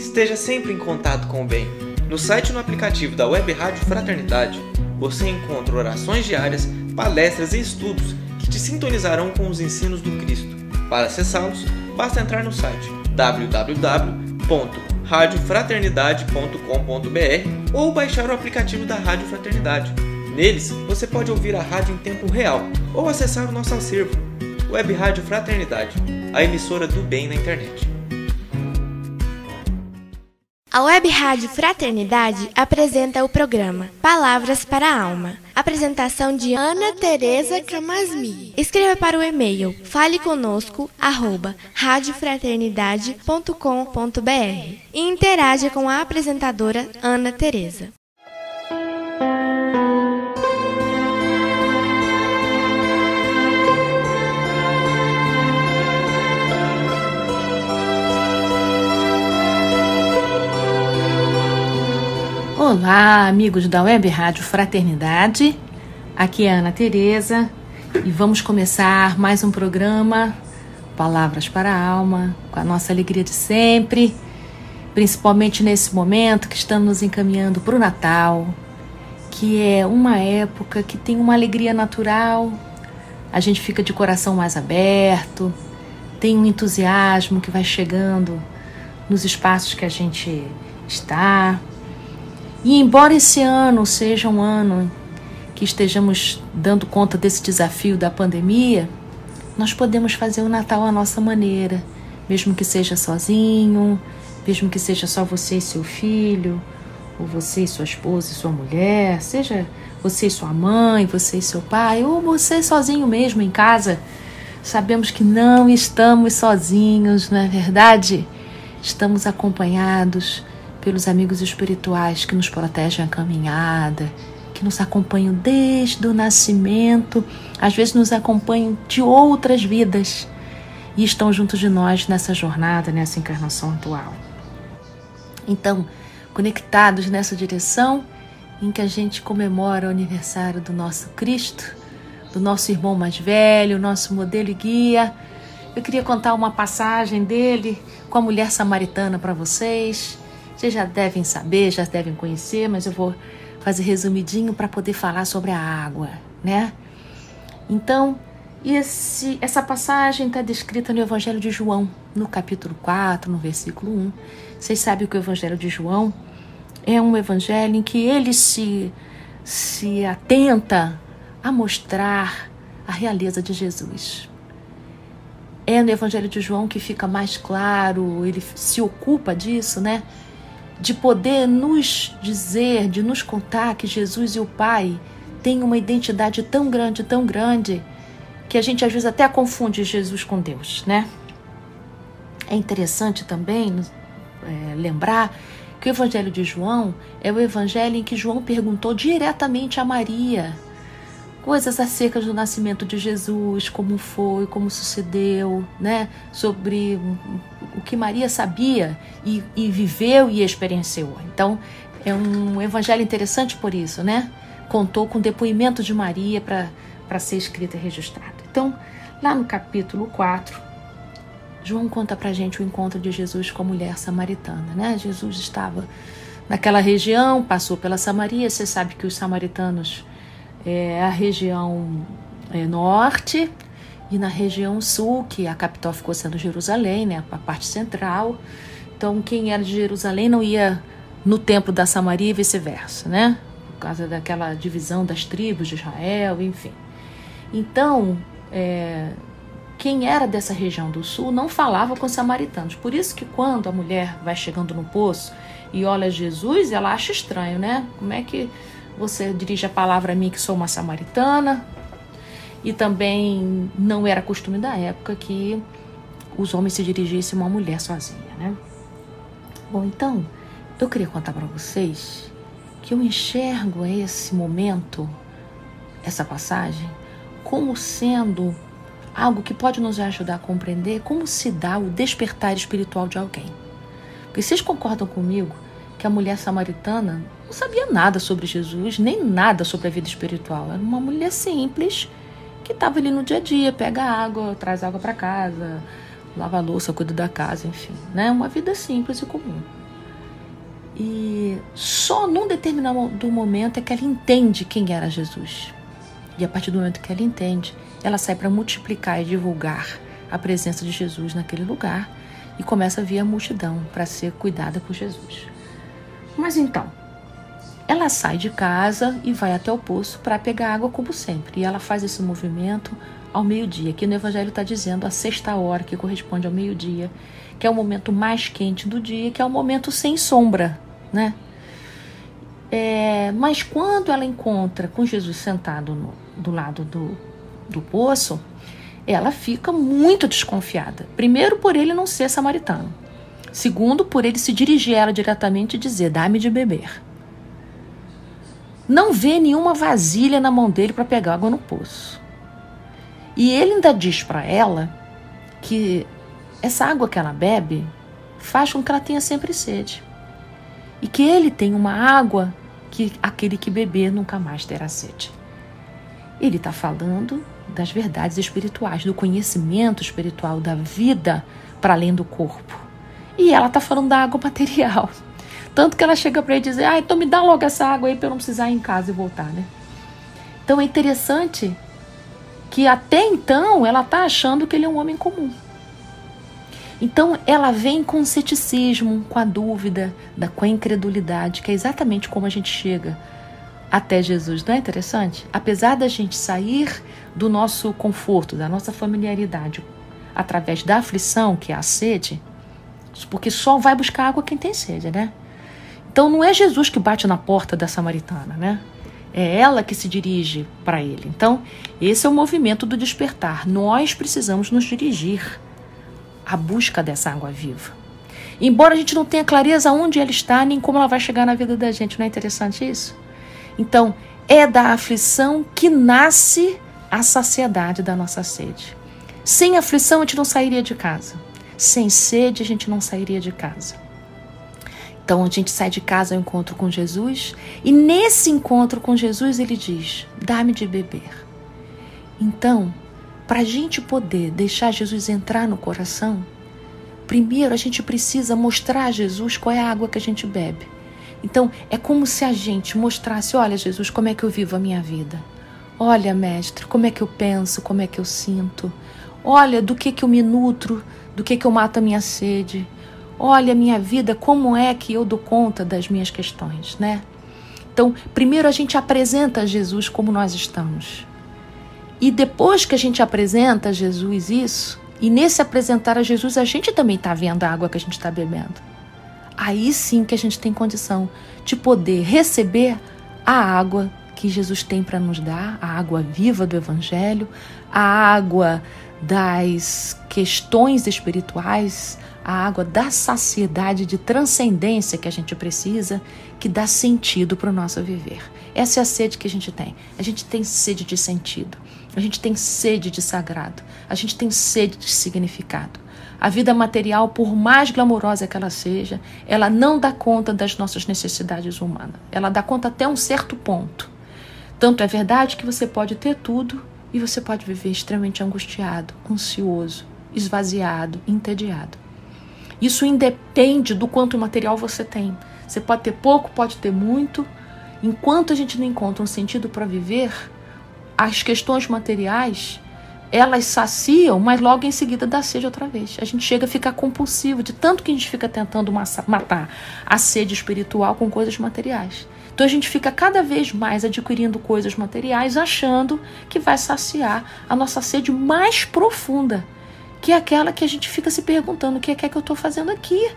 Esteja sempre em contato com o bem. No site e no aplicativo da Web Rádio Fraternidade, você encontra orações diárias, palestras e estudos que te sintonizarão com os ensinos do Cristo. Para acessá-los, basta entrar no site www.radiofraternidade.com.br ou baixar o aplicativo da Rádio Fraternidade. Neles, você pode ouvir a rádio em tempo real ou acessar o nosso acervo. Web Rádio Fraternidade, a emissora do bem na internet. A Web Rádio Fraternidade apresenta o programa Palavras para a Alma. Apresentação de Ana Tereza Camasmi. Escreva para o e-mail faleconosco arroba radiofraternidade.com.br e interaja com a apresentadora Ana Tereza. Olá, amigos da Web Rádio Fraternidade. Aqui é Ana Tereza e vamos começar mais um programa Palavras para a Alma, com a nossa alegria de sempre, principalmente nesse momento que estamos nos encaminhando para o Natal, que é uma época que tem uma alegria natural. A gente fica de coração mais aberto, tem um entusiasmo que vai chegando nos espaços que a gente está e embora esse ano seja um ano que estejamos dando conta desse desafio da pandemia, nós podemos fazer o Natal à nossa maneira, mesmo que seja sozinho, mesmo que seja só você e seu filho, ou você e sua esposa e sua mulher, seja você e sua mãe, você e seu pai, ou você sozinho mesmo em casa. Sabemos que não estamos sozinhos, não é verdade? Estamos acompanhados pelos amigos espirituais que nos protegem a caminhada, que nos acompanham desde o nascimento, às vezes nos acompanham de outras vidas e estão junto de nós nessa jornada, nessa encarnação atual. Então, conectados nessa direção em que a gente comemora o aniversário do nosso Cristo, do nosso irmão mais velho, nosso modelo e guia, eu queria contar uma passagem dele com a mulher samaritana para vocês vocês já devem saber, já devem conhecer, mas eu vou fazer resumidinho para poder falar sobre a água, né? Então, esse, essa passagem está descrita no Evangelho de João, no capítulo 4, no versículo 1. Vocês sabem que o Evangelho de João é um evangelho em que ele se, se atenta a mostrar a realeza de Jesus. É no Evangelho de João que fica mais claro, ele se ocupa disso, né? De poder nos dizer, de nos contar que Jesus e o Pai têm uma identidade tão grande, tão grande, que a gente às vezes até confunde Jesus com Deus, né? É interessante também é, lembrar que o Evangelho de João é o Evangelho em que João perguntou diretamente a Maria coisas acerca do nascimento de Jesus, como foi, como sucedeu, né? Sobre o que Maria sabia e, e viveu e experienciou. Então, é um evangelho interessante por isso, né? Contou com o depoimento de Maria para ser escrito e registrado. Então, lá no capítulo 4, João conta pra gente o encontro de Jesus com a mulher samaritana, né? Jesus estava naquela região, passou pela Samaria, você sabe que os samaritanos é, a região é, norte e na região sul, que a capital ficou sendo Jerusalém, né, a parte central. Então, quem era de Jerusalém não ia no templo da Samaria e vice-versa, né? Por causa daquela divisão das tribos de Israel, enfim. Então, é, quem era dessa região do sul não falava com os samaritanos. Por isso que quando a mulher vai chegando no poço e olha Jesus, ela acha estranho, né? Como é que você dirige a palavra a mim que sou uma samaritana. E também não era costume da época que os homens se dirigissem a uma mulher sozinha, né? Bom, então, eu queria contar para vocês que eu enxergo esse momento, essa passagem, como sendo algo que pode nos ajudar a compreender como se dá o despertar espiritual de alguém. Porque vocês concordam comigo que a mulher samaritana não sabia nada sobre Jesus, nem nada sobre a vida espiritual. Era uma mulher simples que estava ali no dia a dia, pega água, traz água para casa, lava a louça, cuida da casa, enfim, né? Uma vida simples e comum. E só num determinado momento é que ela entende quem era Jesus. E a partir do momento que ela entende, ela sai para multiplicar e divulgar a presença de Jesus naquele lugar e começa a vir a multidão para ser cuidada por Jesus. Mas então, ela sai de casa e vai até o poço para pegar água como sempre. E ela faz esse movimento ao meio-dia. Aqui no Evangelho está dizendo a sexta hora, que corresponde ao meio-dia, que é o momento mais quente do dia, que é o momento sem sombra, né? É, mas quando ela encontra com Jesus sentado no, do lado do, do poço, ela fica muito desconfiada. Primeiro, por ele não ser samaritano. Segundo, por ele se dirigir a ela diretamente e dizer: dá-me de beber. Não vê nenhuma vasilha na mão dele para pegar água no poço. E ele ainda diz para ela que essa água que ela bebe faz com que ela tenha sempre sede. E que ele tem uma água que aquele que beber nunca mais terá sede. Ele está falando das verdades espirituais, do conhecimento espiritual, da vida para além do corpo. E ela está falando da água material. Tanto que ela chega para ele dizer: Ah, então me dá logo essa água aí para eu não precisar ir em casa e voltar, né? Então é interessante que até então ela está achando que ele é um homem comum. Então ela vem com o ceticismo, com a dúvida, com a incredulidade, que é exatamente como a gente chega até Jesus. Não é interessante? Apesar da gente sair do nosso conforto, da nossa familiaridade, através da aflição, que é a sede, porque só vai buscar água quem tem sede, né? Então não é Jesus que bate na porta da samaritana, né? É ela que se dirige para ele. Então, esse é o movimento do despertar. Nós precisamos nos dirigir à busca dessa água viva. Embora a gente não tenha clareza onde ela está, nem como ela vai chegar na vida da gente, não é interessante isso? Então, é da aflição que nasce a saciedade da nossa sede. Sem aflição, a gente não sairia de casa. Sem sede, a gente não sairia de casa. Então, a gente sai de casa ao encontro com Jesus, e nesse encontro com Jesus, ele diz: Dá-me de beber. Então, para a gente poder deixar Jesus entrar no coração, primeiro a gente precisa mostrar a Jesus qual é a água que a gente bebe. Então, é como se a gente mostrasse: olha, Jesus, como é que eu vivo a minha vida? Olha, mestre, como é que eu penso, como é que eu sinto? Olha, do que que eu me nutro, do que que eu mato a minha sede? Olha minha vida, como é que eu dou conta das minhas questões, né? Então, primeiro a gente apresenta a Jesus como nós estamos. E depois que a gente apresenta a Jesus isso, e nesse apresentar a Jesus, a gente também está vendo a água que a gente está bebendo aí sim que a gente tem condição de poder receber a água que Jesus tem para nos dar, a água viva do Evangelho, a água das questões espirituais, a água da saciedade de transcendência que a gente precisa, que dá sentido para o nosso viver. Essa é a sede que a gente tem. A gente tem sede de sentido, a gente tem sede de sagrado, a gente tem sede de significado. A vida material, por mais glamourosa que ela seja, ela não dá conta das nossas necessidades humanas. Ela dá conta até um certo ponto. Tanto é verdade que você pode ter tudo e você pode viver extremamente angustiado, ansioso, esvaziado, entediado. Isso independe do quanto material você tem. Você pode ter pouco, pode ter muito. Enquanto a gente não encontra um sentido para viver, as questões materiais elas saciam, mas logo em seguida dá sede outra vez. A gente chega a ficar compulsivo de tanto que a gente fica tentando matar a sede espiritual com coisas materiais. Então a gente fica cada vez mais adquirindo coisas materiais, achando que vai saciar a nossa sede mais profunda, que é aquela que a gente fica se perguntando: o que é que, é que eu estou fazendo aqui?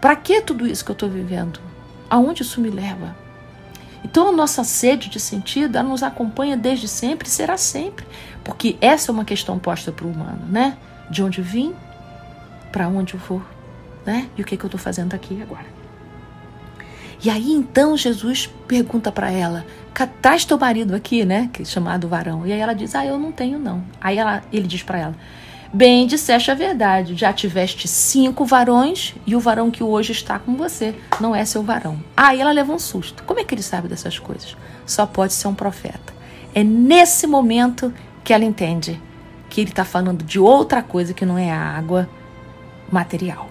Para que tudo isso que eu estou vivendo? Aonde isso me leva? Então a nossa sede de sentido, ela nos acompanha desde sempre e será sempre. Porque essa é uma questão posta para o humano, né? De onde vim, para onde eu vou, né? E o que, que eu estou fazendo aqui agora. E aí então Jesus pergunta para ela: traz teu marido aqui, né? Que é chamado varão. E aí ela diz: Ah, eu não tenho não. Aí ela, ele diz para ela: Bem, disseste a verdade. Já tiveste cinco varões e o varão que hoje está com você não é seu varão. Aí ela leva um susto. Como é que ele sabe dessas coisas? Só pode ser um profeta. É nesse momento que ela entende que ele está falando de outra coisa que não é a água material.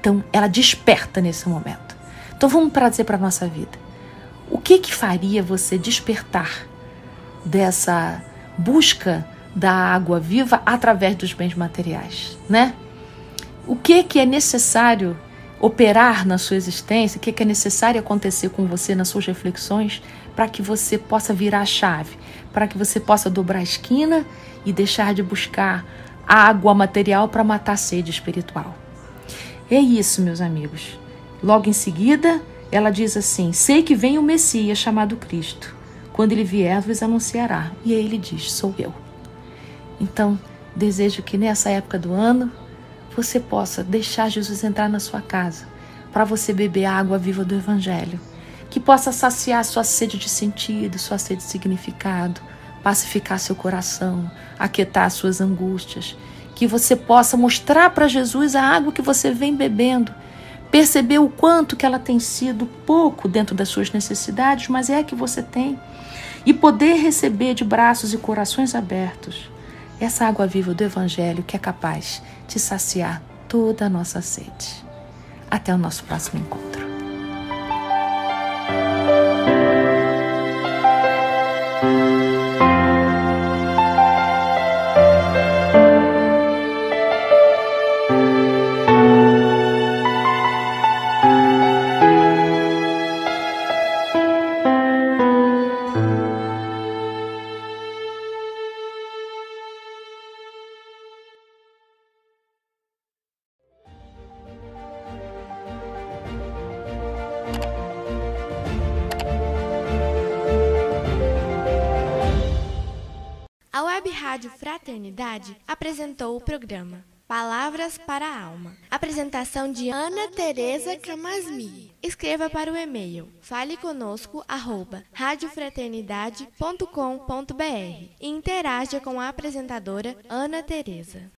Então, ela desperta nesse momento. Então vamos trazer para a nossa vida. O que que faria você despertar dessa busca da água viva através dos bens materiais, né? O que que é necessário operar na sua existência, o que, que é necessário acontecer com você nas suas reflexões para que você possa virar a chave, para que você possa dobrar a esquina e deixar de buscar água material para matar a sede espiritual. É isso, meus amigos. Logo em seguida, ela diz assim: Sei que vem o Messias chamado Cristo. Quando ele vier, vos anunciará. E aí ele diz: Sou eu. Então, desejo que nessa época do ano você possa deixar Jesus entrar na sua casa para você beber a água viva do Evangelho, que possa saciar sua sede de sentido, sua sede de significado, pacificar seu coração, aquietar suas angústias, que você possa mostrar para Jesus a água que você vem bebendo, perceber o quanto que ela tem sido pouco dentro das suas necessidades, mas é a que você tem, e poder receber de braços e corações abertos essa água viva do Evangelho que é capaz de saciar toda a nossa sede. Até o nosso próximo encontro. Rádio Fraternidade apresentou o programa Palavras para a Alma. Apresentação de Ana Tereza Camasmi. Escreva para o e-mail faleconosco@radiofraternidade.com.br e interaja com a apresentadora Ana Tereza.